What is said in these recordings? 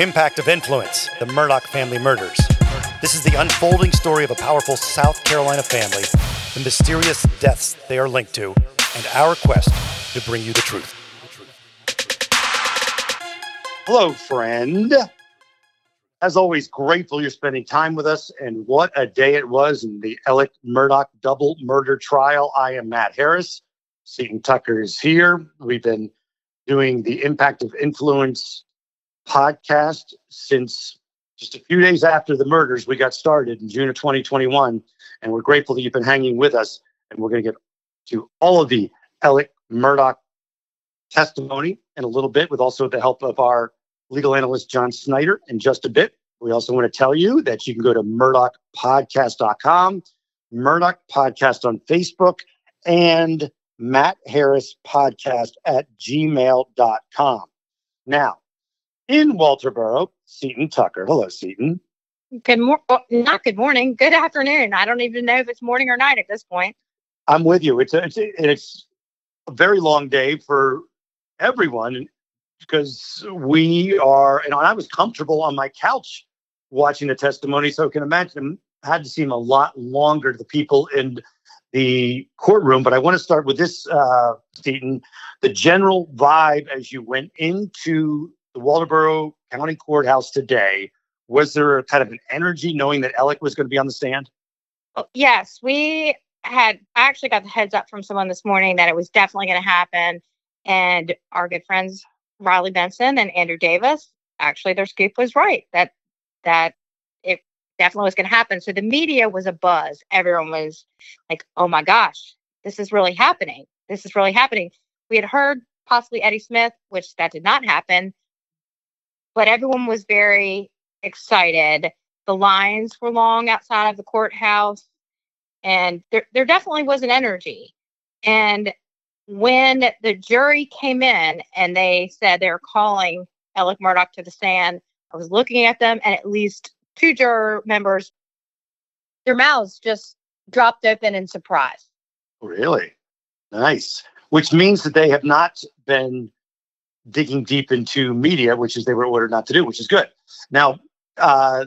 Impact of Influence, the Murdaugh family murders. This is the unfolding story of a powerful South Carolina family, the mysterious deaths they are linked to, and our quest to bring you the truth. Hello, friend. As always, grateful you're spending time with us, and what a day it was in the Alec Murdaugh double murder trial. I am Matt Harris. Seton Tucker is here. We've been doing the Impact of Influence podcast since just a few days after the murders. We got started in June of 2021, and we're grateful that you've been hanging with us. And we're going to get to all of the Alec Murdaugh testimony in a little bit, with also the help of our legal analyst John Snyder in just a bit. We also want to tell you that you can go to murdaughpodcast.com, Murdaugh Podcast on Facebook, and Matt Harris Podcast at gmail.com. Now, in Walterboro, Seton Tucker. Hello, Seton. Good morning. Well, not good morning. Good afternoon. I don't even know if it's morning or night at this point. I'm with you. It's a, it's a, it's a very long day for everyone because we are, and I was comfortable on my couch watching the testimony, so I can imagine it had to seem a lot longer to the people in the courtroom. But I want to start with this, uh, Seton. The general vibe as you went into the Walterboro County Courthouse today, was there kind of an energy knowing that Alec was going to be on the stand? Oh, yes, we had I actually got the heads up from someone this morning that it was definitely going to happen. And our good friends Riley Benson and Andrew Davis, actually their scoop was right that that it definitely was going to happen. So the media was a buzz. Everyone was like, "Oh my gosh, this is really happening. This is really happening." We had heard possibly Eddie Smith, which that did not happen but everyone was very excited. The lines were long outside of the courthouse, and there, there definitely was an energy. And when the jury came in and they said they were calling Alec Murdaugh to the stand, I was looking at them, and at least two juror members, their mouths just dropped open in surprise. Really? Nice. Which means that they have not been digging deep into media, which is they were ordered not to do, which is good. Now, uh,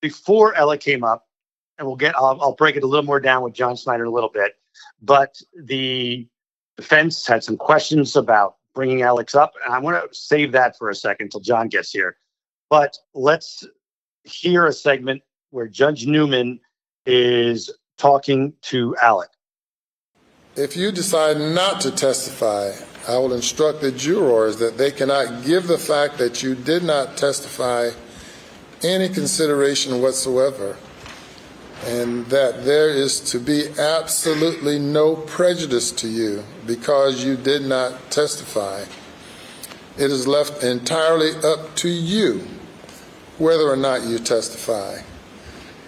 before Ella came up, and we'll get, I'll, I'll break it a little more down with John Snyder a little bit, but the defense had some questions about bringing Alex up, and I want to save that for a second until John gets here. But let's hear a segment where Judge Newman is talking to Alec. If you decide not to testify, I will instruct the jurors that they cannot give the fact that you did not testify any consideration whatsoever, and that there is to be absolutely no prejudice to you because you did not testify. It is left entirely up to you whether or not you testify.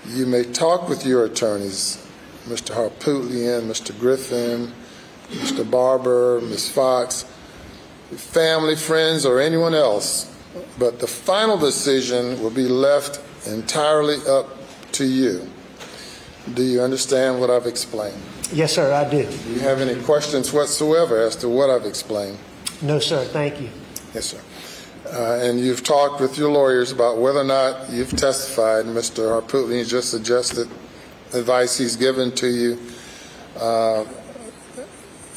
You may talk with your attorneys, Mr. Harpootlian, Mr. Griffin, Mr. Barber, Ms. Fox, family, friends, or anyone else, but the final decision will be left entirely up to you. Do you understand what I've explained? Yes, sir, I do. Do you have any questions whatsoever as to what I've explained? No, sir, thank you. Yes, sir. Uh, and you've talked with your lawyers about whether or not you've testified. Mr. Harpootlian just suggested advice he's given to you. Uh,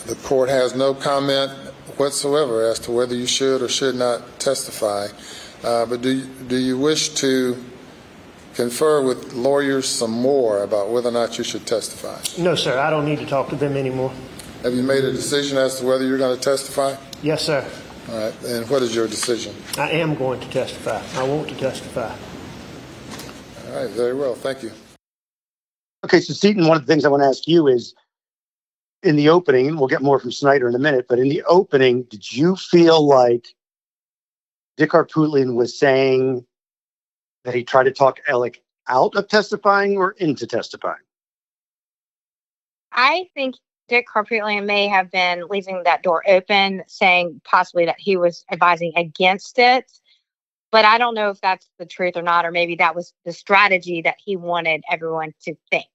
the court has no comment whatsoever as to whether you should or should not testify. Uh, but do you, do you wish to confer with lawyers some more about whether or not you should testify? No, sir, I don't need to talk to them anymore. Have you made a decision as to whether you're going to testify? Yes, sir. All right. And what is your decision? I am going to testify. I want to testify. All right. Very well. Thank you. Okay, so Seaton, one of the things I want to ask you is in the opening, we'll get more from Snyder in a minute, but in the opening, did you feel like Dick Harpootlian was saying that he tried to talk Alec out of testifying or into testifying? I think Dick Harpootlian may have been leaving that door open, saying possibly that he was advising against it. But I don't know if that's the truth or not, or maybe that was the strategy that he wanted everyone to think.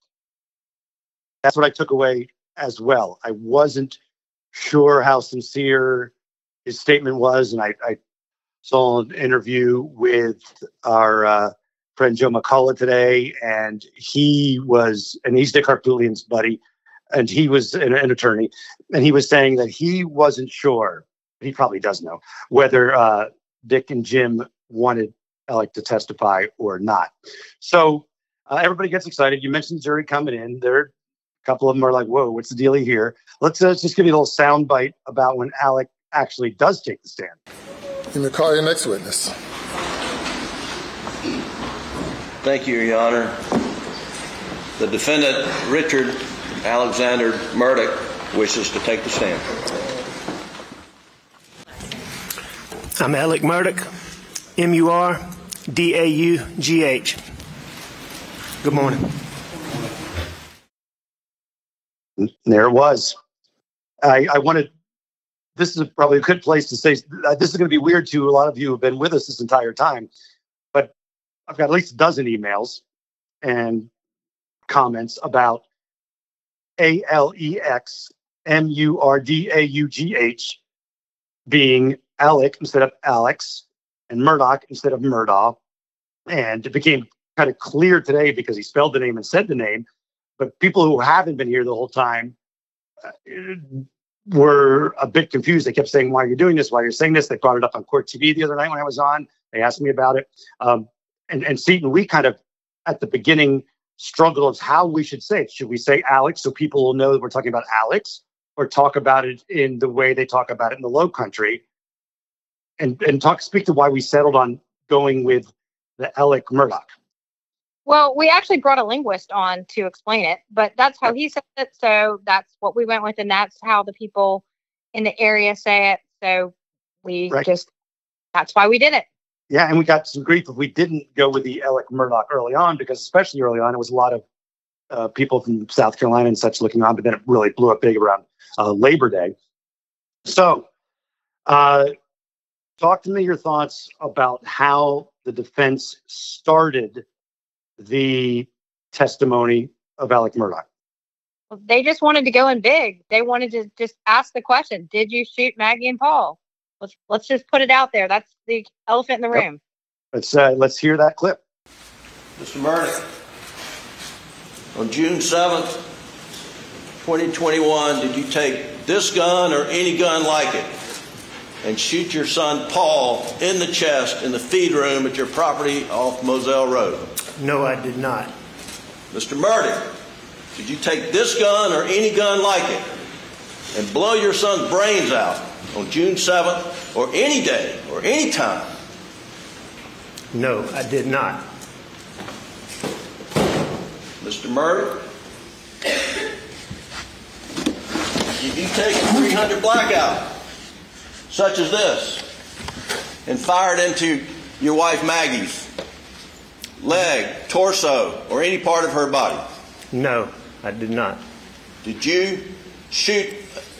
That's what I took away as well. I wasn't sure how sincere his statement was, and I, I saw an interview with our uh, friend Joe McCulloch today, and he was, and he's Dick Harpootlian's buddy, and he was an, an, attorney, and he was saying that he wasn't sure. He probably does know whether uh, Dick and Jim wanted Alec to testify or not. So uh, everybody gets excited. You mentioned jury coming in. There, a couple of them are like, "Whoa, what's the deal here?" Let's uh, just give you a little sound bite about when Alec actually does take the stand. You may call your next witness. Thank you, Your Honor. The defendant, Richard Alexander Murdaugh, wishes to take the stand. I'm Alec Murdaugh, M U R D A U G H. Good morning. There it was. I, I wanted, this is probably a good place to say, uh, this is going to be weird to a lot of you who have been with us this entire time, but I've got at least a dozen emails and comments about A L E X M U R D A U G H being Alec instead of Alex and Murdoch instead of Murdaugh. And it became kind of clear today because he spelled the name and said the name. But people who haven't been here the whole time uh, were a bit confused. They kept saying, Why are you doing this? Why are you saying this? They brought it up on Court TV the other night when I was on. They asked me about it. Um, and, and Seton, we kind of at the beginning struggled of how we should say it. Should we say Alex so people will know that we're talking about Alex or talk about it in the way they talk about it in the low country? And, and talk speak to why we settled on going with the Alec Murdaugh. Well, we actually brought a linguist on to explain it, but that's how he said it. So that's what we went with, and that's how the people in the area say it. So we right. just that's why we did it. Yeah, and we got some grief if we didn't go with the Alec Murdoch early on, because especially early on, it was a lot of uh, people from South Carolina and such looking on, but then it really blew up big around uh, Labor Day. So, uh, talk to me your thoughts about how the defense started the testimony of Alec Murdaugh. They just wanted to go in big. They wanted to just ask the question: Did you shoot Maggie and Paul? Let's let's just put it out there. That's the elephant in the room. Yep. Let's uh, let's hear that clip. Mr. Murdaugh, on June seventh, twenty twenty one, did you take this gun or any gun like it and shoot your son Paul in the chest in the feed room at your property off Moselle Road? No, I did not. Mr. Murdaugh, did you take this gun or any gun like it and blow your son's brains out on June 7th or any day or any time? No, I did not. Mr. Murdaugh, did you take a 300 blackout such as this and fire it into your wife Maggie's leg, torso, or any part of her body? No, I did not. Did you shoot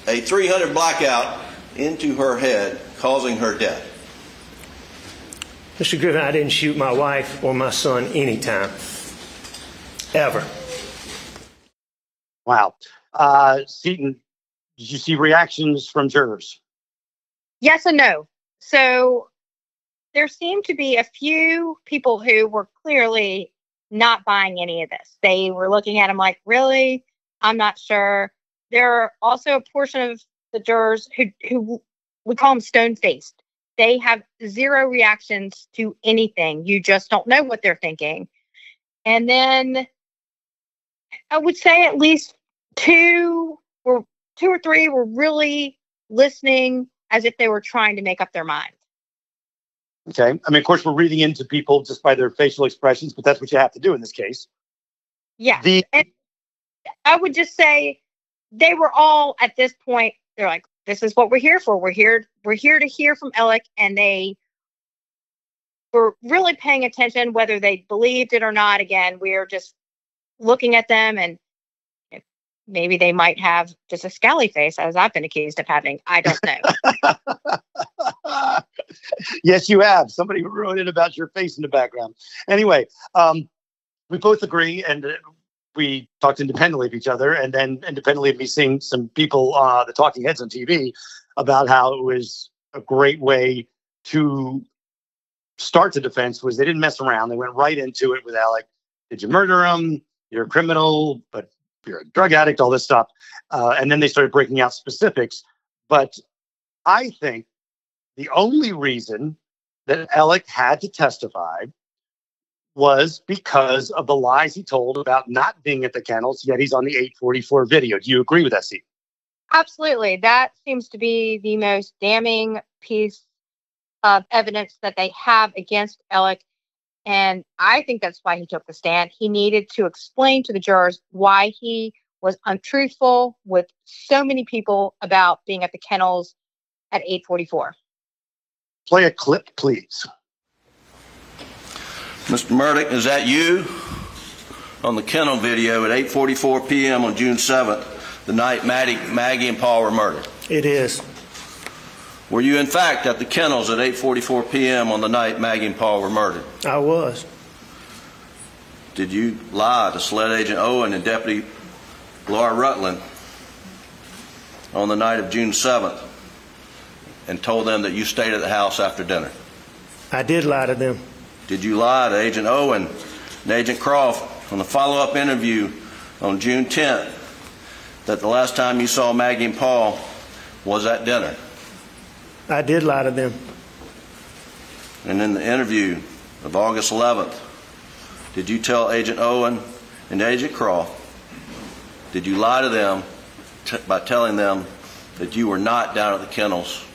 a 300 blackout into her head, causing her death? Mr. Griffin, I didn't shoot my wife or my son anytime. Ever. Wow. Uh, Seton, did you see reactions from jurors? Yes and no. So there seemed to be a few people who were clearly not buying any of this. They were looking at him like, really? I'm not sure. There are also a portion of the jurors who, who we call them stone faced. They have zero reactions to anything. You just don't know what they're thinking. And then I would say at least two were two or three were really listening as if they were trying to make up their mind. Okay. I mean, of course, we're reading into people just by their facial expressions, but that's what you have to do in this case. Yeah. The- and I would just say they were all at this point, they're like, this is what we're here for. We're here, we're here to hear from Alec, and they were really paying attention, whether they believed it or not. Again, we're just looking at them and maybe they might have just a scally face, as I've been accused of having. I don't know. yes, you have. Somebody wrote it about your face in the background. Anyway, um, we both agree, and uh, we talked independently of each other, and then independently of me seeing some people, uh, the talking heads on TV, about how it was a great way to start the defense. Was they didn't mess around; they went right into it with Alec. Did you murder him? You're a criminal, but you're a drug addict, all this stuff. Uh, and then they started breaking out specifics. But I think the only reason that Alec had to testify was because of the lies he told about not being at the kennels, yet he's on the 844 video. Do you agree with that, Steve? Absolutely. That seems to be the most damning piece of evidence that they have against Alec. And I think that's why he took the stand. He needed to explain to the jurors why he was untruthful with so many people about being at the kennels at 844. Play a clip, please. Mr. Murdaugh, is that you on the kennel video at 8:44 p.m. on June 7th, the night Maddie, Maggie and Paul were murdered? It is. Were you in fact at the kennels at 8:44 p.m. on the night Maggie and Paul were murdered? I was. Did you lie to SLED Agent Owen and Deputy Laura Rutland on the night of June 7th and told them that you stayed at the house after dinner? I did lie to them. Did you lie to Agent Owen and Agent Croft on the follow-up interview on June 10th that the last time you saw Maggie and Paul was at dinner? I did lie to them. And in the interview of August 11th, did you tell Agent Owen and Agent Croft, did you lie to them t- by telling them that you were not down at the kennels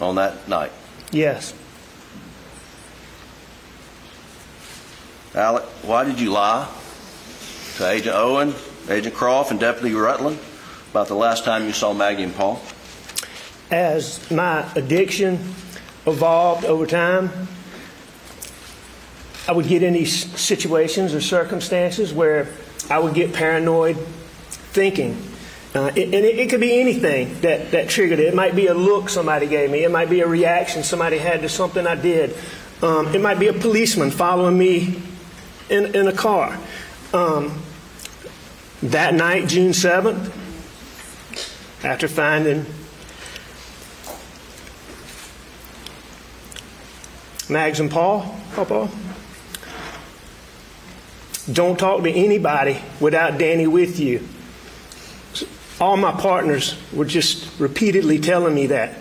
on that night? Yes. Alec, why did you lie to Agent Owen, Agent Croft, and Deputy Rutland about the last time you saw Maggie and Paul? As my addiction evolved over time, I would get in these situations or circumstances where I would get paranoid thinking. Uh, it, and it, it, could be anything that, that triggered it. It might be a look somebody gave me. It might be a reaction somebody had to something I did. Um, it might be a policeman following me in, in a car. Um, that night, June 7th, after finding Mags and Paul, Paul, don't talk to anybody without Danny with you. All my partners were just repeatedly telling me that.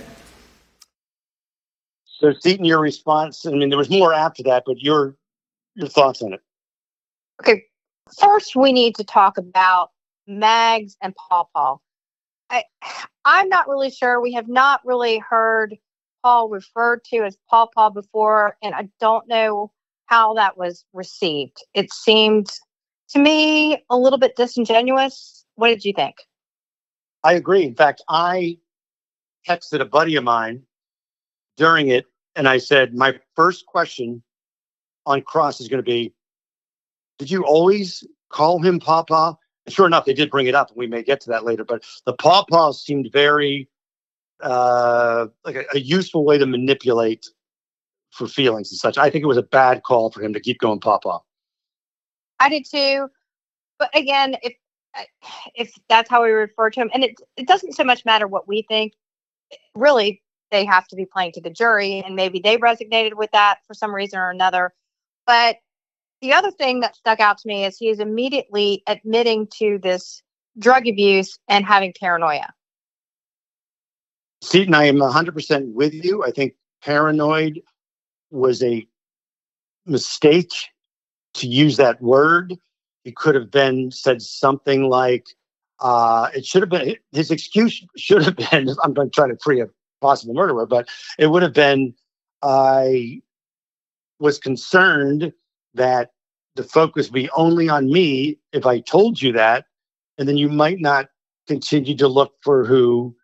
So, Seaton, your response, I mean, there was more after that, but your your thoughts on it. Okay, first we need to talk about Mags and Paul Paul. I, I'm not really sure. We have not really heard Paul referred to as Paul Paul before, and I don't know how that was received. It seemed to me a little bit disingenuous. What did you think? I agree. In fact, I texted a buddy of mine during it, and I said, My first question on Cross is going to be did you always call him Papa? And Sure enough, they did bring it up, and we may get to that later. But the Papa seemed very uh, like a, a useful way to manipulate for feelings and such. I think it was a bad call for him to keep going Papa. I did too, but again, if if that's how we refer to him, and it it doesn't so much matter what we think. Really, they have to be playing to the jury, and maybe they resonated with that for some reason or another. But the other thing that stuck out to me is he is immediately admitting to this drug abuse and having paranoia. Seaton, I am 100% with you. I think paranoid was a mistake to use that word. He could have been said something like, uh, it should have been, his excuse should have been, I'm trying to free a possible murderer, but it would have been, I was concerned that the focus be only on me if I told you that, and then you might not continue to look for who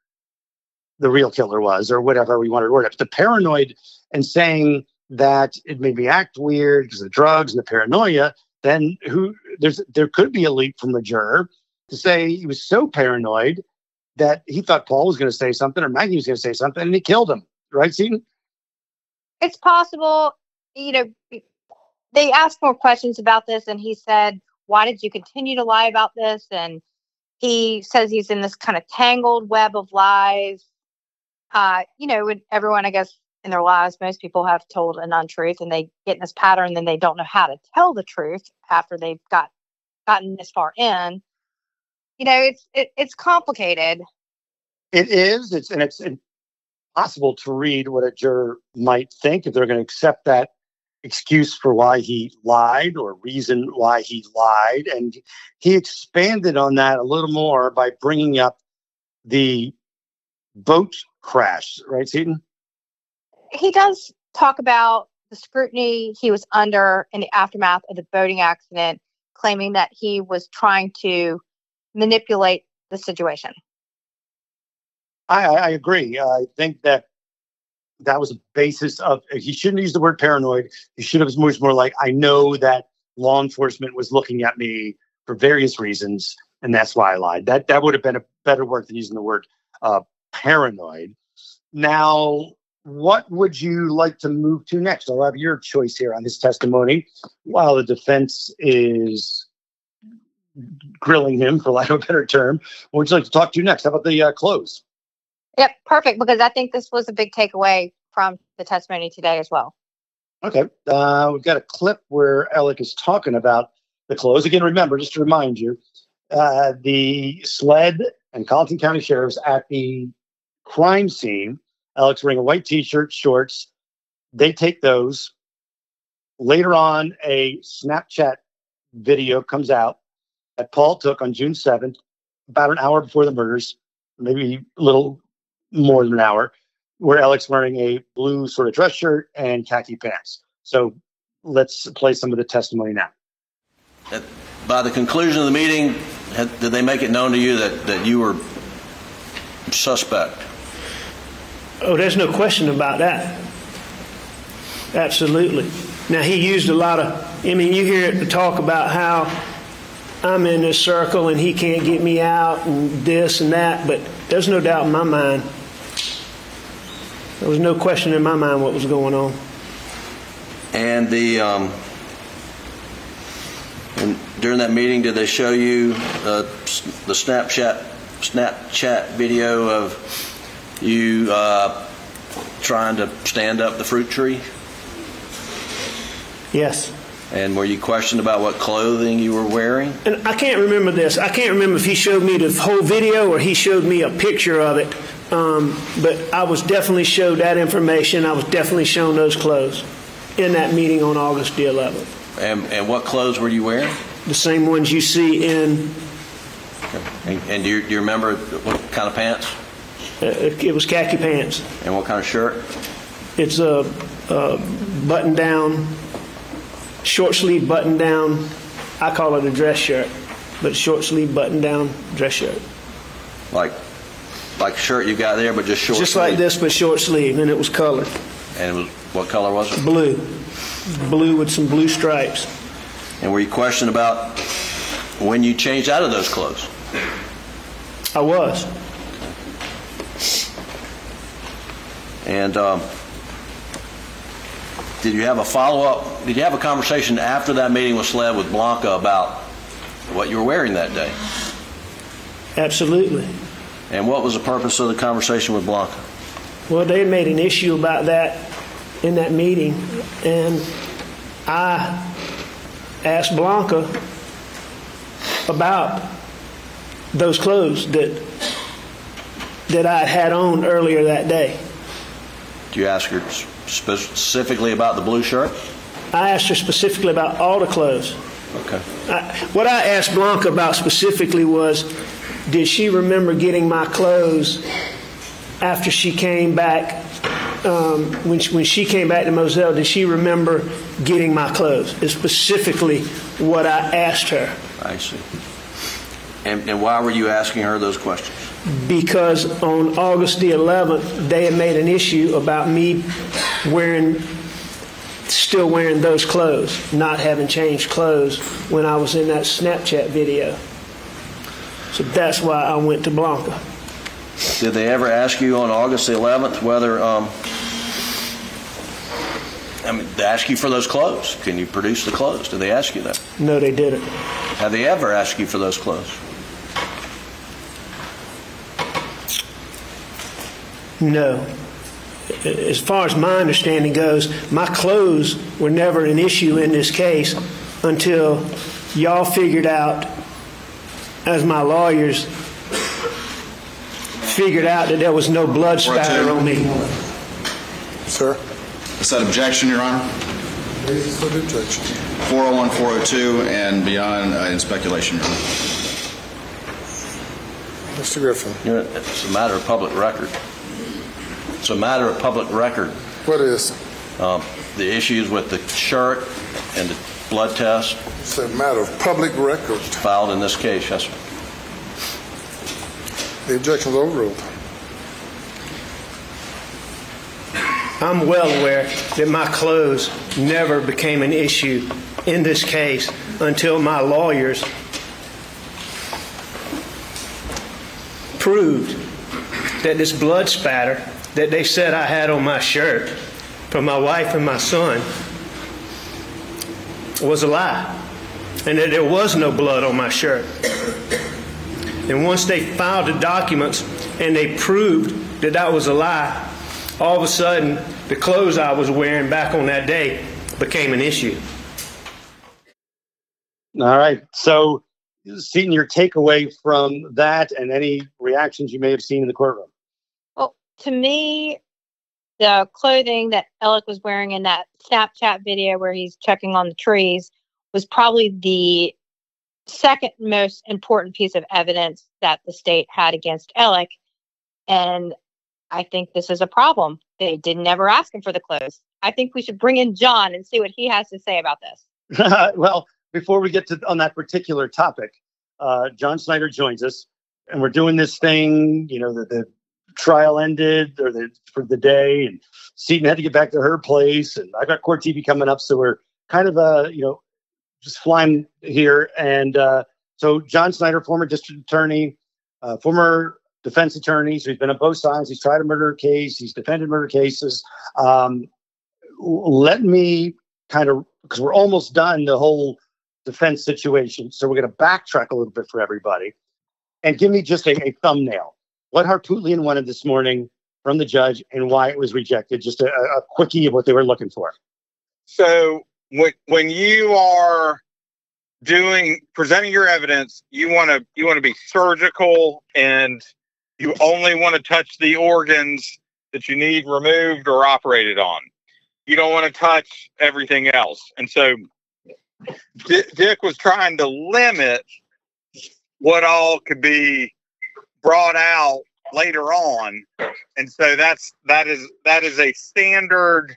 the real killer was or whatever we wanted to word it. The paranoid and saying that it made me act weird because of the drugs and the paranoia, then who there's there could be a leap from the juror to say he was so paranoid that he thought Paul was going to say something or Maggie was going to say something and he killed him. Right, Seaton? It's possible, you know, they asked more questions about this, and he said, Why did you continue to lie about this? And he says he's in this kind of tangled web of lies. Uh, you know, everyone, I guess, in their lives, most people have told an untruth and they get in this pattern, then they don't know how to tell the truth after they've got gotten this far in. You know, it's it, it's complicated. It is. It's and it's impossible to read what a juror might think if they're going to accept that excuse for why he lied or reason why he lied. And he expanded on that a little more by bringing up the boat crash, right, Seaton? He does talk about the scrutiny he was under in the aftermath of the boating accident, claiming that he was trying to manipulate the situation. I, I agree. I think that that was a basis of he shouldn't use the word paranoid. He should have used more like I know that law enforcement was looking at me for various reasons, and that's why I lied. That that would have been a better word than using the word uh, paranoid. Now, what would you like to move to next? I'll have your choice here on his testimony, while the defense is grilling him, for lack of a better term. What would you like to talk to you next? How about the uh, close? Yep, perfect. Because I think this was a big takeaway from the testimony today as well. Okay. Uh, we've got a clip where Alec is talking about the clothes. Again, remember, just to remind you, uh, the SLED and Colleton County Sheriff's at the crime scene. Alec's wearing a white t shirt, shorts. They take those. Later on, a Snapchat video comes out that Paul took on June 7th, about an hour before the murders, maybe a little more than an hour, where Alex wearing a blue sort of dress shirt and khaki pants. So let's play some of the testimony now. By the conclusion of the meeting, did they make it known to you that, that you were suspect? Oh, there's no question about that. Absolutely. Now, he used a lot of, I mean, you hear it talk about how I'm in this circle and he can't get me out and this and that, but there's no doubt in my mind there was no question in my mind what was going on. And the um, and during that meeting, did they show you uh, the Snapchat Snapchat video of you uh, trying to stand up the fruit tree? Yes. And were you questioned about what clothing you were wearing? And I can't remember this. I can't remember if he showed me the whole video or he showed me a picture of it. Um, but I was definitely showed that information. I was definitely shown those clothes in that meeting on August the 11th. And, and what clothes were you wearing? The same ones you see in. And, and do, you, do you remember what kind of pants? It was khaki pants. And what kind of shirt? It's a, a button down, short sleeve button down. I call it a dress shirt, but short sleeve button down dress shirt. Like like shirt you got there, but just short. Just sleeve. like this, but short sleeve, and it was colored. And it was, what color was it? Blue, blue with some blue stripes. And were you questioned about when you changed out of those clothes? I was. And um, did you have a follow up? Did you have a conversation after that meeting with SLED with Blanca about what you were wearing that day? Absolutely. And what was the purpose of the conversation with Blanca? Well, they made an issue about that in that meeting, and I asked Blanca about those clothes that that I had on earlier that day. Do you ask her specifically about the blue shirt? I asked her specifically about all the clothes. Okay. I, what I asked Blanca about specifically was did she remember getting my clothes after she came back? Um, when, she, when she came back to Moselle, did she remember getting my clothes? Is specifically what I asked her. I see. And, and why were you asking her those questions? Because on August the 11th, they had made an issue about me wearing still wearing those clothes, not having changed clothes when I was in that Snapchat video. So that's why I went to Blanca. Did they ever ask you on August the 11th whether, um, I mean, they ask you for those clothes? Can you produce the clothes? Did they ask you that? No, they didn't. Have they ever asked you for those clothes? No. As far as my understanding goes, my clothes were never an issue in this case until y'all figured out, as my lawyers figured out that there was no blood spatter on me. Sir, Is that objection, Your Honor? basis for the objection. 401, 402, and beyond uh, in speculation, Your Honor. Mr. Griffin, You know, It's a matter of public record. It's a matter of public record. what is? Um, The issues with the shirt and the blood test It's a matter of public record. filed in this case, yes, sir. The objection is overruled. I'm well aware that my clothes never became an issue in this case until my lawyers proved that this blood spatter that they said I had on my shirt from my wife and my son was a lie, and that there was no blood on my shirt. And once they filed the documents and they proved that that was a lie, all of a sudden the clothes I was wearing back on that day became an issue. All right. So, Seaton, your takeaway from that and any reactions you may have seen in the courtroom. To me, the clothing that Alec was wearing in that Snapchat video where he's checking on the trees was probably the second most important piece of evidence that the state had against Alec. And I think this is a problem. They didn't ever ask him for the clothes. I think we should bring in John and see what he has to say about this. well, before we get to on that particular topic, uh, John Snyder joins us, and we're doing this thing. You know, the, the trial ended or the for the day, and Seaton had to get back to her place, and I got court TV coming up, so we're kind of uh, you know, just flying here. And uh, so John Snyder, former district attorney, uh, former defense attorney, so he's been on both sides. He's tried a murder case. He's defended murder cases. Um, let me kind of because we're almost done the whole defense situation. So we're going to backtrack a little bit for everybody and give me just a, a thumbnail. What Harpootlian wanted this morning from the judge and why it was rejected. Just a, a quickie of what they were looking for. So when when you are doing presenting your evidence, you want to you want to be surgical and you only want to touch the organs that you need removed or operated on. You don't want to touch everything else. And so D- Dick was trying to limit what all could be brought out later on. And so that's that is that is a standard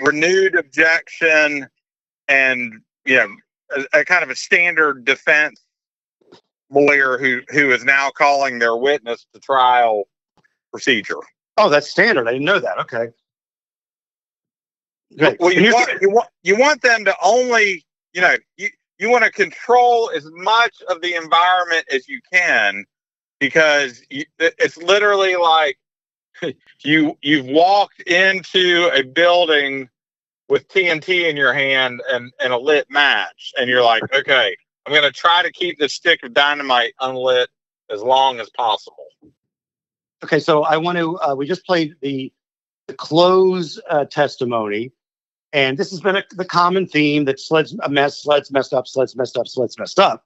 renewed objection and you know a, a kind of a standard defense lawyer who who is now calling their witness to trial procedure. Oh, that's standard. I didn't know that. Okay. Great. Well, you want, you want you want them to only you know you you want to control as much of the environment as you can because it's literally like you you've walked into a building with TNT in your hand and and a lit match and you're like okay I'm going to try to keep this stick of dynamite unlit as long as possible. Okay, so I want to. Uh, we just played the the close uh, testimony, and this has been a, the common theme that SLED's a mess, SLED's messed up, SLED's messed up, SLED's messed up,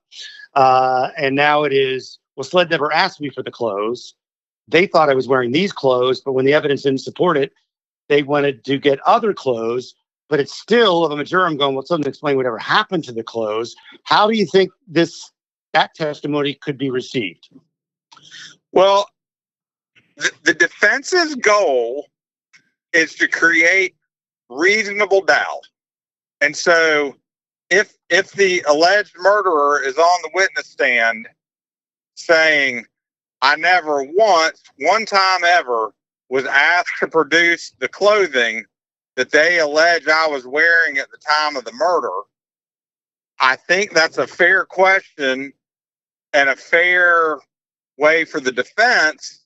uh, and now it is. Well, SLED never asked me for the clothes. They thought I was wearing these clothes, but when the evidence didn't support it, they wanted to get other clothes. But it's still of a majority. I'm going. Well, something explain whatever happened to the clothes. How do you think this that testimony could be received? Well, the, the defense's goal is to create reasonable doubt. And so if if the alleged murderer is on the witness stand saying, I never once, one time ever, was asked to produce the clothing that they allege I was wearing at the time of the murder, I think that's a fair question and a fair way for the defense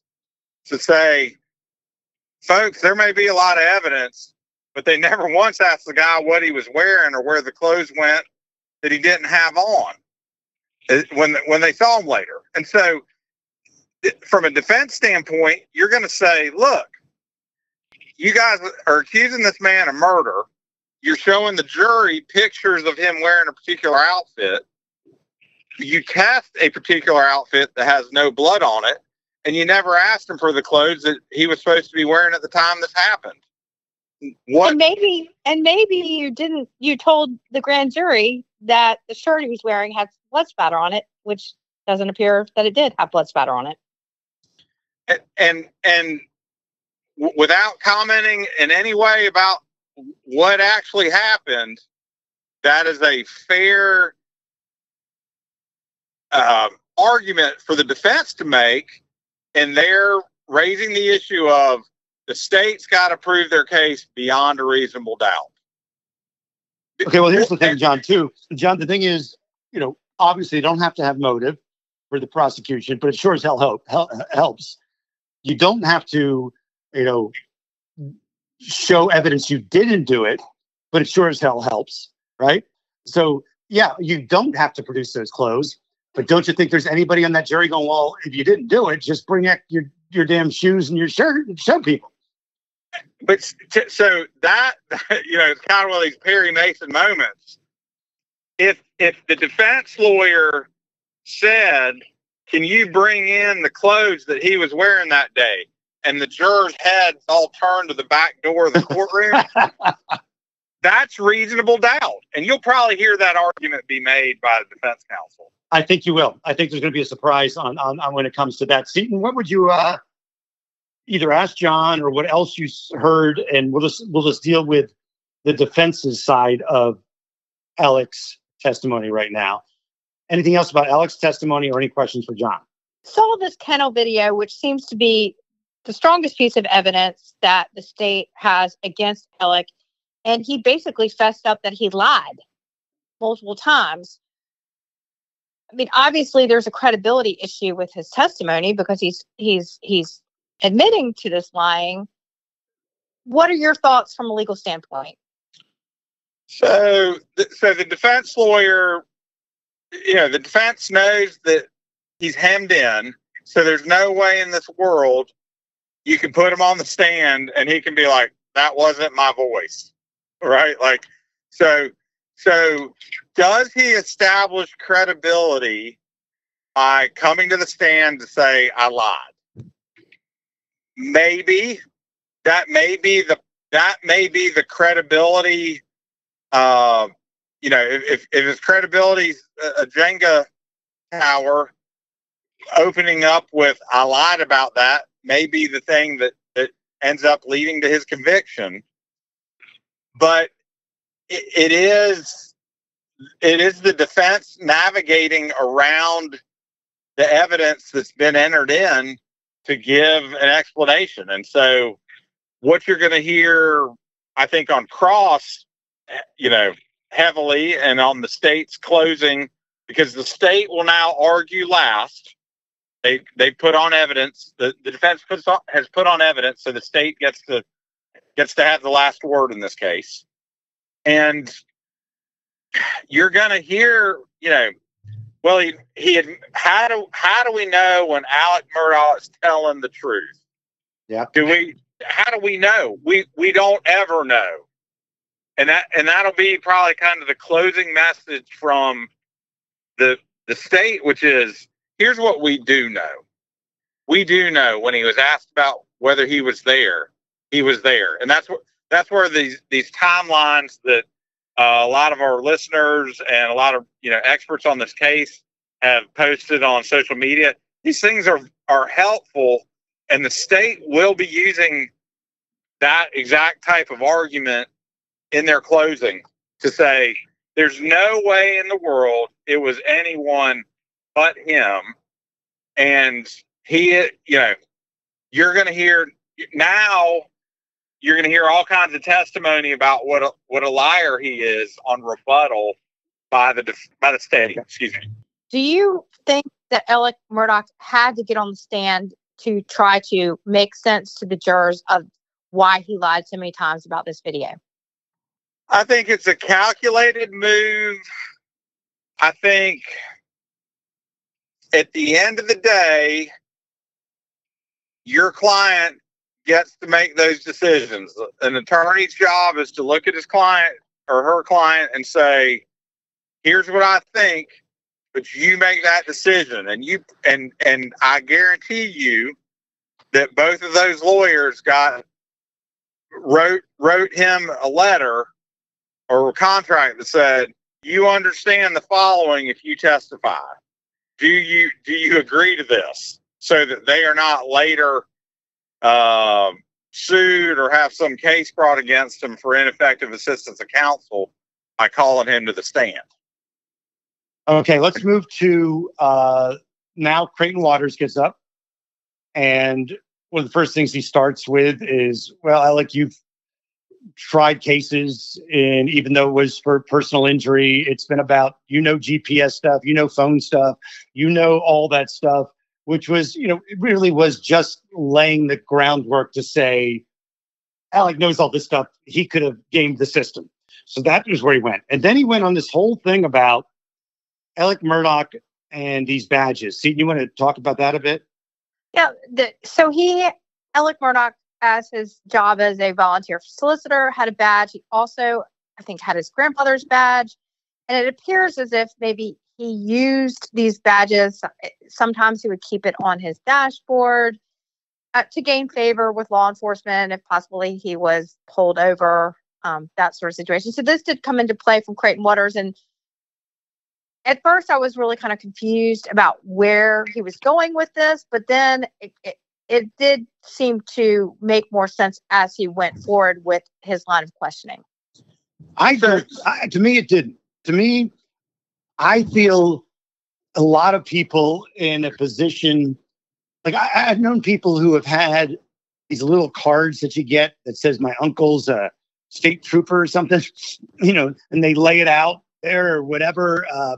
to say, folks, there may be a lot of evidence, but they never once asked the guy what he was wearing or where the clothes went that he didn't have on when when they saw him later. And so, from a defense standpoint, you're going to say, look, you guys are accusing this man of murder. You're showing the jury pictures of him wearing a particular outfit. You test a particular outfit that has no blood on it, and you never asked him for the clothes that he was supposed to be wearing at the time this happened. What? And maybe, and maybe you didn't. You told the grand jury that the shirt he was wearing had blood spatter on it, which doesn't appear that it did have blood spatter on it. And and, and w- without commenting in any way about what actually happened, that is a fair uh, argument for the defense to make, and they're raising the issue of the state's got to prove their case beyond a reasonable doubt. Okay, well, here's the thing, John, too. John, the thing is, you know, obviously you don't have to have motive for the prosecution, but it sure as hell help, hel- helps. You don't have to, you know, show evidence you didn't do it, but it sure as hell helps, right? So, yeah, you don't have to produce those clothes, but don't you think there's anybody on that jury going, well, if you didn't do it, just bring out your, your damn shoes and your shirt and show people? but t- so that you know it's kind of one of these Perry Mason moments. If if the defense lawyer said, "Can you bring in the clothes that he was wearing that day?" and the jurors' heads all turned to the back door of the courtroom, that's reasonable doubt, and you'll probably hear that argument be made by the defense counsel. I think you will. I think there's going to be a surprise on, on, on when it comes to that. Seaton, what would you uh, either ask John or what else you heard, and we'll just we'll just deal with the defense's side of Alex's testimony right now. Anything else about Alex's testimony or any questions for John? Saw this kennel video, which seems to be the strongest piece of evidence that the state has against Alec, and he basically fessed up that he lied multiple times. I mean, obviously, there's a credibility issue with his testimony because he's he's he's admitting to this lying. What are your thoughts from a legal standpoint? So, th- so the defense lawyer, you know, the defense knows that he's hemmed in. So there's no way in this world you can put him on the stand and he can be like, "That wasn't my voice," right? Like, so, so does he establish credibility by coming to the stand to say, "I lied"? Maybe that may be the that may be the credibility uh, you know, if, if, his credibility's a, uh, a Jenga tower, opening up with "I lied about that" may be the thing that that ends up leading to his conviction. But it, it is it is the defense navigating around the evidence that's been entered in to give an explanation, and so what you're going to hear, I think, on cross eh, you know, heavily and on the state's closing because the state will now argue last. They they put on evidence. The, the defense puts on, has put on evidence, so the state gets to gets to have the last word in this case. And you're going to hear, you know, well, he he had, how do how do we know when Alec Murdaugh is telling the truth? Yeah. Do we? How do we know? We we don't ever know and that and that'll be probably kind of the closing message from the the state, which is here's what we do know. We do know when he was asked about whether he was there, he was there, and that's what that's where these these timelines that uh, a lot of our listeners and a lot of you know experts on this case have posted on social media. These things are are helpful, and the state will be using that exact type of argument in their closing to say there's no way in the world it was anyone but him and he you know you're going to hear now you're going to hear all kinds of testimony about what a, what a liar he is on rebuttal by the by the state. Excuse me. Do you think that Alec Murdaugh had to get on the stand to try to make sense to the jurors of why he lied so many times about this video? I think it's a calculated move. I think at the end of the day, your client gets to make those decisions. An attorney's job is to look at his client or her client and say, here's what I think, but you make that decision. And you and and I guarantee you that both of those lawyers got wrote wrote him a letter or a contract that said, you understand the following if you testify. Do you do you agree to this? So that they are not later um, sued or have some case brought against him for ineffective assistance of counsel by calling him to the stand. Okay, let's move to uh, now. Creighton Waters gets up, and one of the first things he starts with is, "Well, Alec, you've tried cases, and even though it was for personal injury, it's been about you know GPS stuff, you know phone stuff, you know all that stuff." Which was, you know, it really was just laying the groundwork to say, Alec knows all this stuff. He could have gamed the system. So that was where he went. And then he went on this whole thing about Alec Murdaugh and these badges. See, you want to talk about that a bit? Yeah. The, so he, Alec Murdaugh, as his job as a volunteer solicitor, had a badge. He also, I think, had his grandfather's badge. And it appears as if maybe he used these badges. Sometimes he would keep it on his dashboard uh, to gain favor with law enforcement if possibly he was pulled over, um, that sort of situation. So this did come into play from Creighton Waters. And at first, I was really kind of confused about where he was going with this, but then it, it, it did seem to make more sense as he went forward with his line of questioning. I don't. I, to me, it didn't. To me, I feel a lot of people in a position like I, I've known people who have had these little cards that you get that says my uncle's a state trooper or something, you know, and they lay it out there or whatever. Uh,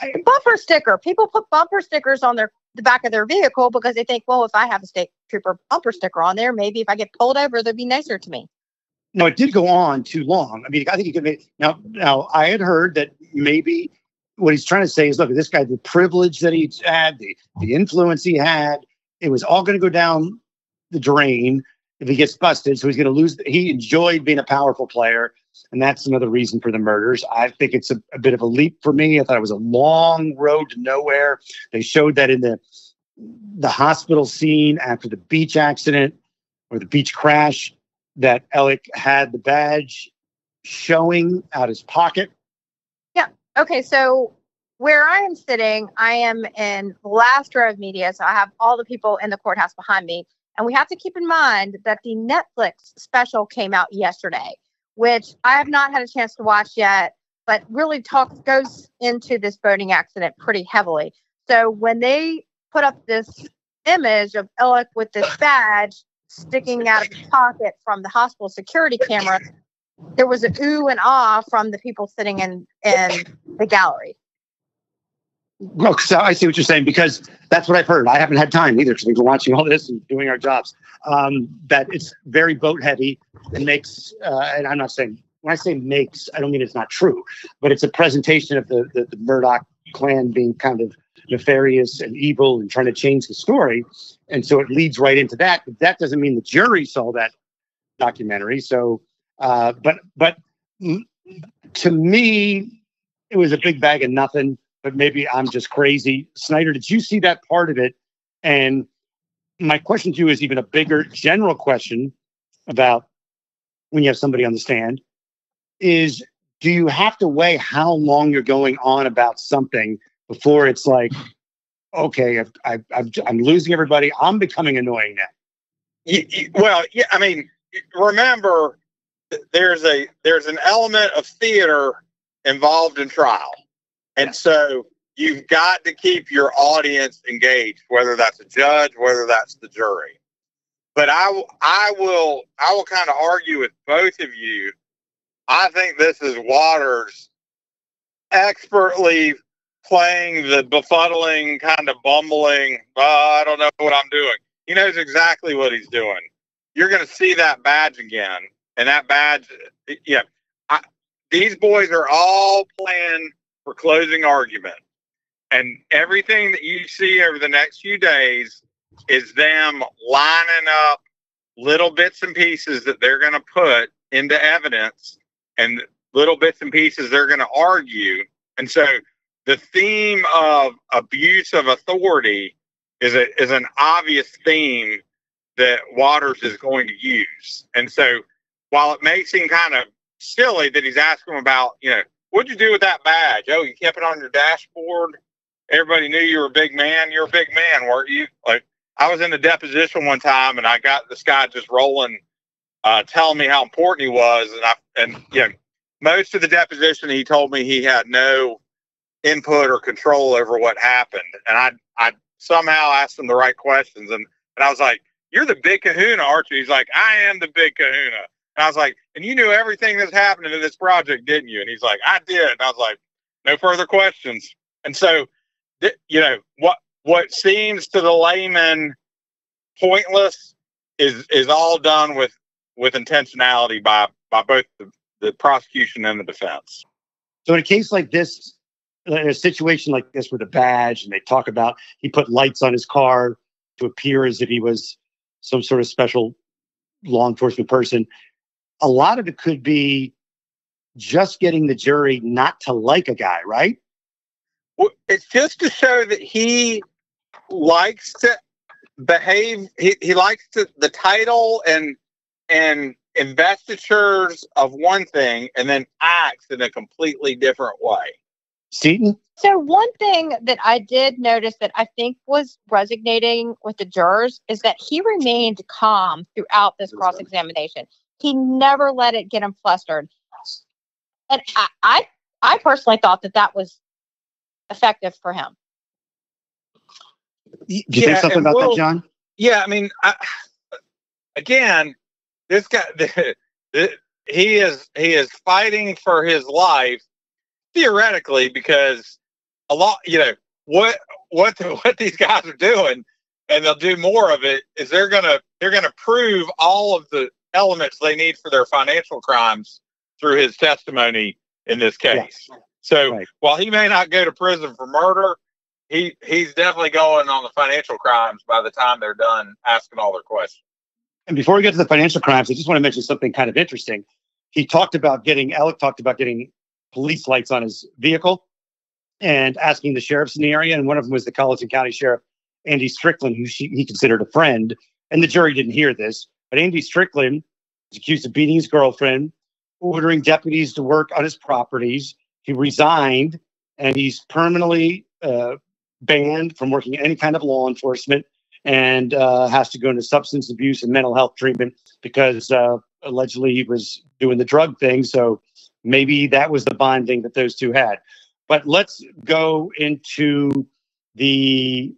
I, bumper sticker. People put bumper stickers on their the back of their vehicle because they think, well, if I have a state trooper bumper sticker on there, maybe if I get pulled over, they'll be nicer to me. No, it did go on too long. I mean, I think you could make now. Now, I had heard that maybe what he's trying to say is, look, this guy, the privilege that he had, the the influence he had, it was all going to go down the drain if he gets busted. So he's going to lose. He enjoyed being a powerful player, and that's another reason for the murders. I think it's a, a bit of a leap for me. I thought it was a long road to nowhere. They showed that in the the hospital scene after the beach accident or the beach crash that Alec had the badge showing out his pocket. Yeah. Okay. So where I am sitting, I am in the last row of media. So I have all the people in the courthouse behind me. And we have to keep in mind that the Netflix special came out yesterday, which I have not had a chance to watch yet, but really talks goes into this boating accident pretty heavily. So when they put up this image of Alec with this badge sticking out of his pocket from the hospital security camera, there was a ooh and ah from the people sitting in in the gallery. Well, so I see what you're saying because that's what I've heard. I haven't had time either because we've been watching all this and doing our jobs. Um, that it's very boat heavy and makes, uh, and I'm not saying when I say makes, I don't mean it's not true, but it's a presentation of the the, the Murdaugh clan being kind of nefarious and evil and trying to change the story, and so it leads right into that. But that doesn't mean the jury saw that documentary. So, uh, but but to me, it was a big bag of nothing but maybe I'm just crazy. Snyder, did you see that part of it? And my question to you is even a bigger general question about when you have somebody on the stand is do you have to weigh how long you're going on about something before it's like, okay, I've, I'm losing everybody. I'm becoming annoying now. Well, yeah, I mean, remember, there's a there's an element of theater involved in trial. And so you've got to keep your audience engaged, whether that's a judge, whether that's the jury. but I I will I will kind of argue with both of you. I think this is Waters expertly playing the befuddling kind of bumbling. Uh, I don't know what I'm doing. He knows exactly what he's doing. You're going to see that badge again, and that badge, yeah. I, these boys are all playing for closing argument, and everything that you see over the next few days is them lining up little bits and pieces that they're going to put into evidence and little bits and pieces they're going to argue. And so the theme of abuse of authority is a, is an obvious theme that Waters is going to use. And so while it may seem kind of silly that he's asking about, you know, what'd you do with that badge? Oh, you kept it on your dashboard. Everybody knew you were a big man. You're a big man, weren't you? Like I was in a deposition one time and I got this guy just rolling, uh, telling me how important he was. And I, and, yeah, most of the deposition, he told me he had no input or control over what happened. And I, I somehow asked him the right questions. And, and I was like, you're the big kahuna, aren't you? He's like, I am the big kahuna. And I was like, and you knew everything that's happening in this project, didn't you? And he's like, I did. And I was like, no further questions. And so, th- you know, what, what seems to the layman pointless is, is all done with, with intentionality by, by both the, the prosecution and the defense. So in a case like this, in a situation like this with a badge, and they talk about he put lights on his car to appear as if he was some sort of special law enforcement person. A lot of it could be just getting the jury not to like a guy, right? Well, it's just to show that he likes to behave. He, he likes to the title and and investitures of one thing, and then acts in a completely different way. Seaton? So one thing that I did notice that I think was resonating with the jurors is that he remained calm throughout this cross examination. He never let it get him flustered. And I, I, I personally thought that that was effective for him. Do you think something about we'll- that, John? Yeah, I mean, I, again, this guy, the, the, he is he is fighting for his life theoretically because a lot, you know, what what the, what these guys are doing, and they'll do more of it. Is they're gonna they're gonna prove all of the elements they need for their financial crimes through his testimony in this case. So Right. while he may not go to prison for murder, he he's definitely going on the financial crimes by the time they're done asking all their questions. And before we get to the financial crimes, I just want to mention something kind of interesting. He talked about getting, Alec talked about getting police lights on his vehicle and asking the sheriffs in the area. And one of them was the Colleton County Sheriff, Andy Strickland, who she, he considered a friend. And the jury didn't hear this. But Andy Strickland is accused of beating his girlfriend, ordering deputies to work on his properties. He resigned and he's permanently uh, banned from working any kind of law enforcement and uh, has to go into substance abuse and mental health treatment because uh, allegedly he was doing the drug thing. So maybe that was the bonding that those two had. But let's go into the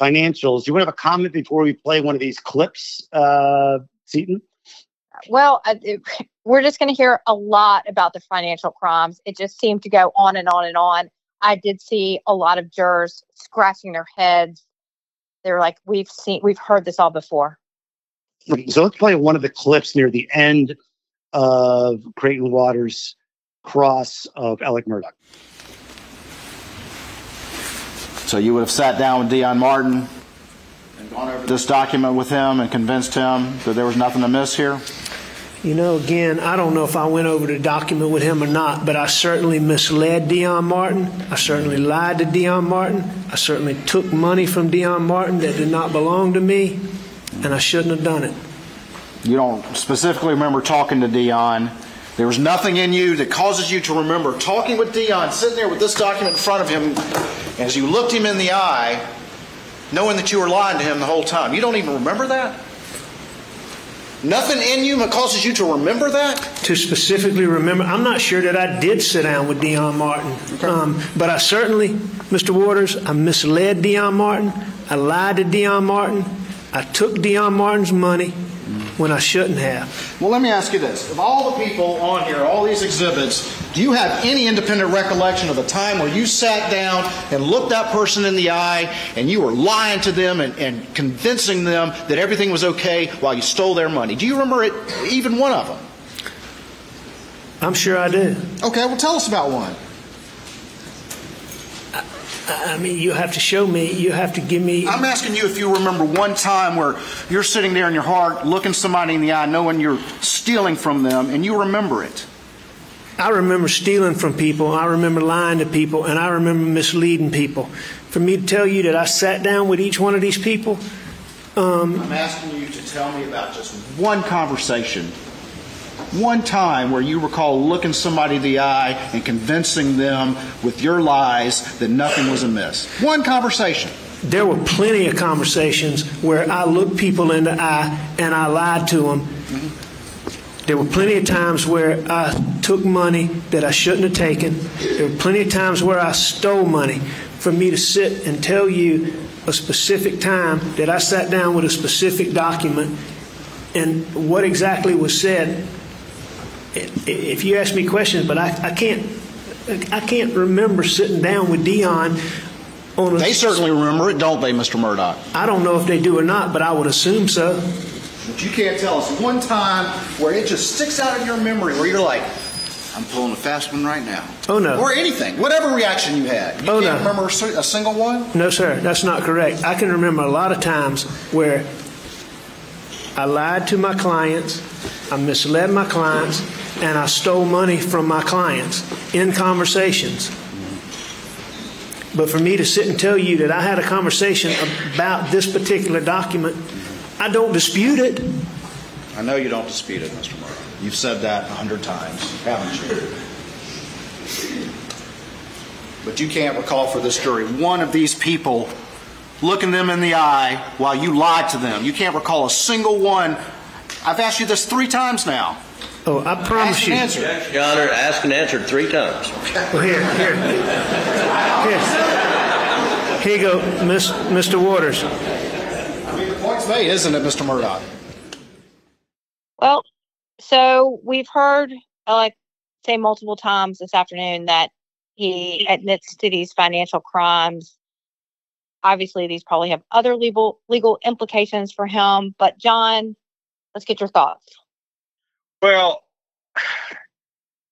financials. Do you want to have a comment before we play one of these clips, uh, Seaton? Well, uh, it- we're just going to hear a lot about the financial crimes. It just seemed to go on and on and on. I did see a lot of jurors scratching their heads. They're like, "We've seen, we've heard this all before." So let's play one of the clips near the end of Creighton Waters' cross of Alec Murdaugh. So you would have sat down with Dion Martin and gone over this document with him and convinced him that there was nothing amiss here? You know, again, I don't know if I went over the document with him or not, but I certainly misled Dion Martin. I certainly lied to Dion Martin. I certainly took money from Dion Martin that did not belong to me, and I shouldn't have done it. You don't specifically remember talking to Dion. There was nothing in you that causes you to remember talking with Dion, sitting there with this document in front of him, as you looked him in the eye, knowing that you were lying to him the whole time. You don't even remember that? Nothing in you causes you to remember that? To specifically remember, I'm not sure that I did sit down with Dion Martin, um, but I certainly, Mr. Waters, I misled Dion Martin. I lied to Dion Martin. I took Dion Martin's money when I shouldn't have. Well, let me ask you this. Of all the people on here, all these exhibits, do you have any independent recollection of a time where you sat down and looked that person in the eye and you were lying to them and, and convincing them that everything was okay while you stole their money? Do you remember it, even one of them? I'm sure I do. Okay, well, tell us about one. I mean, you have to show me, you have to give me. I'm asking you if you remember one time where you're sitting there in your heart, looking somebody in the eye, knowing you're stealing from them, and you remember it. I remember stealing from people, I remember lying to people, and I remember misleading people. For me to tell you that I sat down with each one of these people, um, I'm asking you to tell me about just one conversation, one time where you recall looking somebody in the eye and convincing them with your lies that nothing was amiss. One conversation. there were plenty of conversations where I looked people in the eye and I lied to them. There were plenty of times where I took money that I shouldn't have taken. There were plenty of times where I stole money. For me to sit and tell you a specific time that I sat down with a specific document and what exactly was said, if you ask me questions, but I, I can't, I can't remember sitting down with Dion on a. They certainly remember it, don't they, Mr. Murdaugh? I don't know if they do or not, but I would assume so. But you can't tell us one time where it just sticks out in your memory where you're like, I'm pulling a fast one right now. Oh, no. Or anything, whatever reaction you had. You Oh, can't no. remember a, a single one? No, sir, that's not correct. I can remember a lot of times where I lied to my clients, I misled my clients, and I stole money from my clients in conversations. But for me to sit and tell you that I had a conversation about this particular document, I don't dispute it. I know you don't dispute it, Mr. Murdaugh. You've said that a hundred times, haven't you? But you can't recall for this jury one of these people looking them in the eye while you lied to them. You can't recall a single one. I've asked you this three times now. Oh, I promise Ask you. and answer. Your Honor, asked and answered three times. Well, here, here. Here. Here you go, Miss, Mr. Waters. I mean, the point's made, isn't it, Mr. Murdaugh? Well, so we've heard, I like say multiple times this afternoon that he admits to these financial crimes. Obviously, these probably have other legal legal implications for him. But John, let's get your thoughts. Well,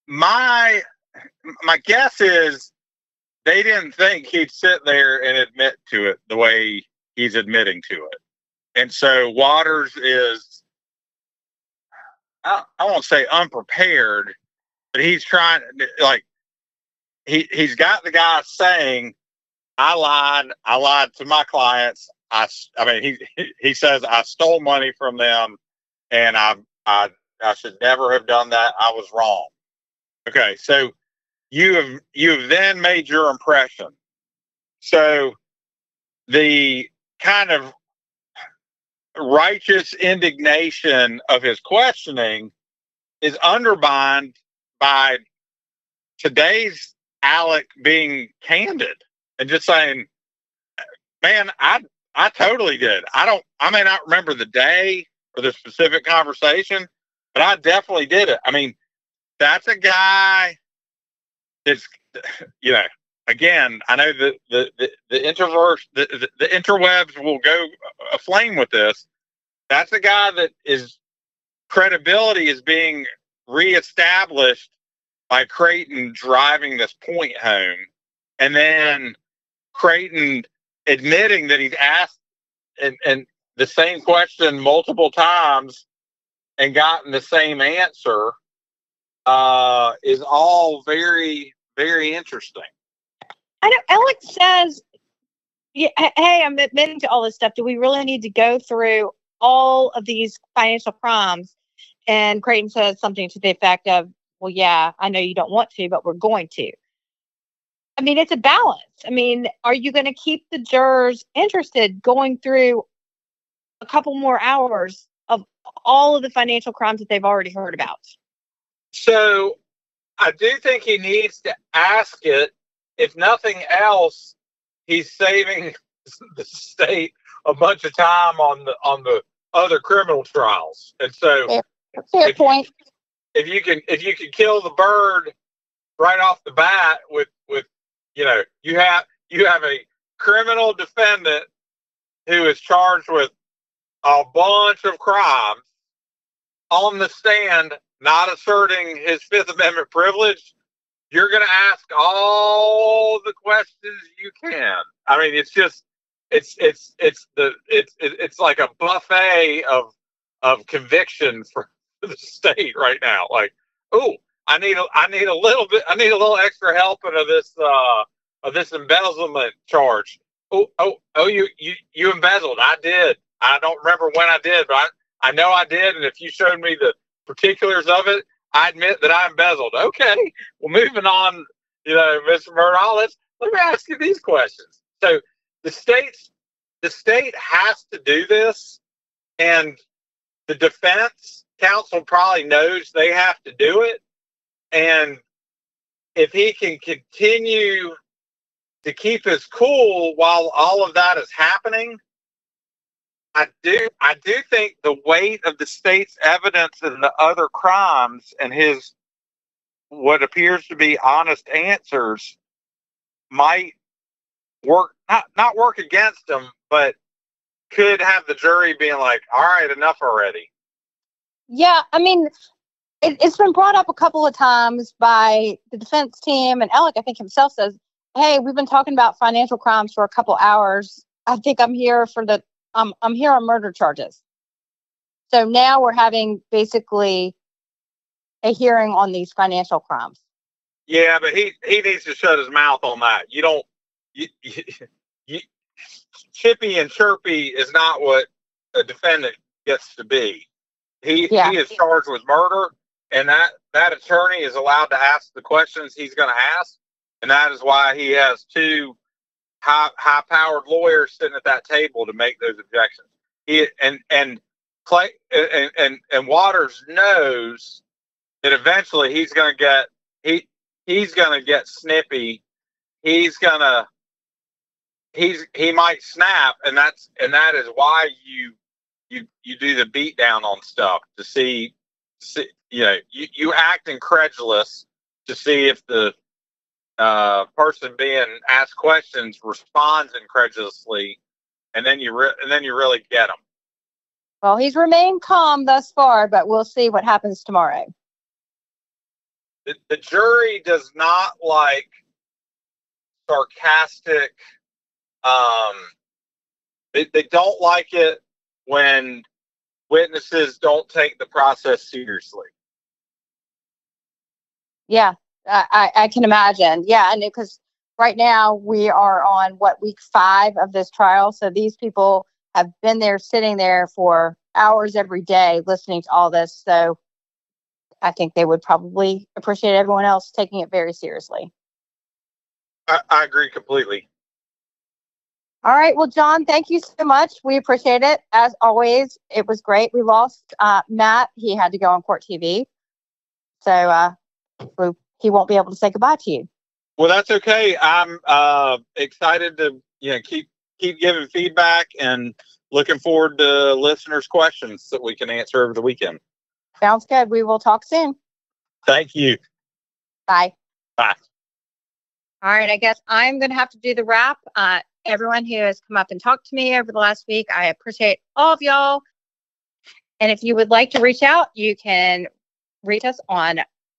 my my guess is they didn't think he'd sit there and admit to it the way he's admitting to it, and so Waters is I, I won't say unprepared, but he's trying like he he's got the guy saying, "I lied. I lied to my clients. I I mean he he says I stole money from them, and I I I should never have done that. I was wrong." Okay, so you have you have then made your impression. So the kind of righteous indignation of his questioning is undermined by today's Alec being candid and just saying, "Man, I I totally did. I don't. I may not remember the day or the specific conversation, but I definitely did it. I mean, that's a guy that's you know." Again, I know the the the, the introverse the, the the interwebs will go aflame with this. That's a guy that is credibility is being reestablished by Creighton driving this point home, and then Creighton admitting that he's asked and, and the same question multiple times and gotten the same answer uh, is all very very interesting. I know Alex says, yeah, "Hey, I'm admitting to all this stuff. Do we really need to go through all of these financial crimes?" And Creighton says something to the effect of, "Well, yeah, I know you don't want to, but we're going to." I mean, it's a balance. I mean, are you going to keep the jurors interested going through a couple more hours of all of the financial crimes that they've already heard about? So I do think he needs to ask it. If nothing else, he's saving the state a bunch of time on the on the other criminal trials. And so, fair, fair if, point. If you can if you can kill the bird right off the bat with with you know you have you have a criminal defendant who is charged with a bunch of crimes on the stand, not asserting his Fifth Amendment privilege, you're going to ask all the questions you can. I mean, it's just it's it's it's the it's it's like a buffet of of conviction for the state right now. Like, oh, I need a I need a little bit I need a little extra help of this uh of this embezzlement charge. Oh oh oh you you you embezzled. I did. I don't remember when I did, but I, I know I did. And if you showed me the particulars of it, I admit that I embezzled. Okay. Well, moving on, you know, Mr. Murdaugh, let's let me ask you these questions. So the states the state has to do this and the defense counsel probably knows they have to do it and if he can continue to keep his cool while all of that is happening i do i do think the weight of the state's evidence and the other crimes and his what appears to be honest answers might work not not work against him, but could have the jury being like, "All right, enough already." Yeah, I mean, it, it's been brought up a couple of times by the defense team, and Alec, I think himself says, "Hey, we've been talking about financial crimes for a couple hours. I think I'm here for the um, I'm here on murder charges." So now we're having basically a hearing on these financial crimes. Yeah, but he he needs to shut his mouth on that. You don't you, you, chippy and chirpy is not what a defendant gets to be. He yeah. he is charged with murder, and that that attorney is allowed to ask the questions he's going to ask, and that is why he has two high high powered lawyers sitting at that table to make those objections. He and and Clay and and, and Waters knows that eventually he's going to get he he's going to get snippy. He's going to he's he might snap, and that's and that is why you you you do the beat down on stuff to see, see you know you, you act incredulous to see if the uh, person being asked questions responds incredulously, and then you re- and then you really get them. Well, he's remained calm thus far, but we'll see what happens tomorrow. The, the jury does not like sarcastic um, they, they don't like it when witnesses don't take the process seriously. Yeah, I, I can imagine. Yeah, and because right now we are on what week five of this trial, so these people have been there, sitting there for hours every day, listening to all this. So I think they would probably appreciate everyone else taking it very seriously. I, I agree completely. All right. Well, John, thank you so much. We appreciate it. As always, it was great. We lost uh, Matt. He had to go on court TV. So uh, we, he won't be able to say goodbye to you. Well, that's okay. I'm uh, excited to you know keep keep giving feedback and looking forward to listeners' questions that we can answer over the weekend. Sounds good. We will talk soon. Thank you. Bye. Bye. All right. I guess I'm going to have to do the wrap. Uh, everyone who has come up and talked to me over the last week. I appreciate all of y'all. And if you would like to reach out, you can reach us on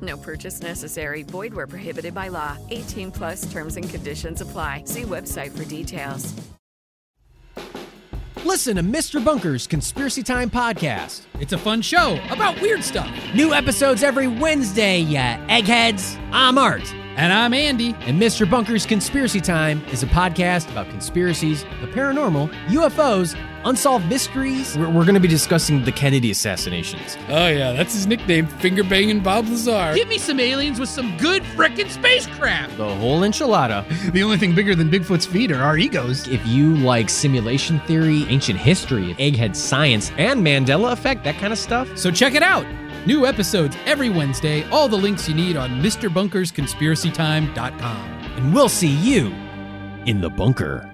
No purchase necessary. Void where prohibited by law. 18 plus terms and conditions apply. See website for details. Listen to Mr. Bunker's Conspiracy Time podcast. It's a fun show about weird stuff. New episodes every Wednesday, yeah, eggheads. I'm Art. And I'm Andy. And Mr. Bunker's Conspiracy Time is a podcast about conspiracies, the paranormal, UFOs, unsolved mysteries. We're, we're going to be discussing the Kennedy assassinations. Oh, yeah, that's his nickname, Finger Banging Bob Lazar. Give me some aliens with some good frickin' spacecraft. The whole enchilada. the only thing bigger than Bigfoot's feet are our egos. If you like simulation theory, ancient history, egghead science, and Mandela effect, that kind of stuff, so check it out. New episodes every Wednesday. All the links you need on MrBunkersConspiracyTime.com. And we'll see you in the bunker.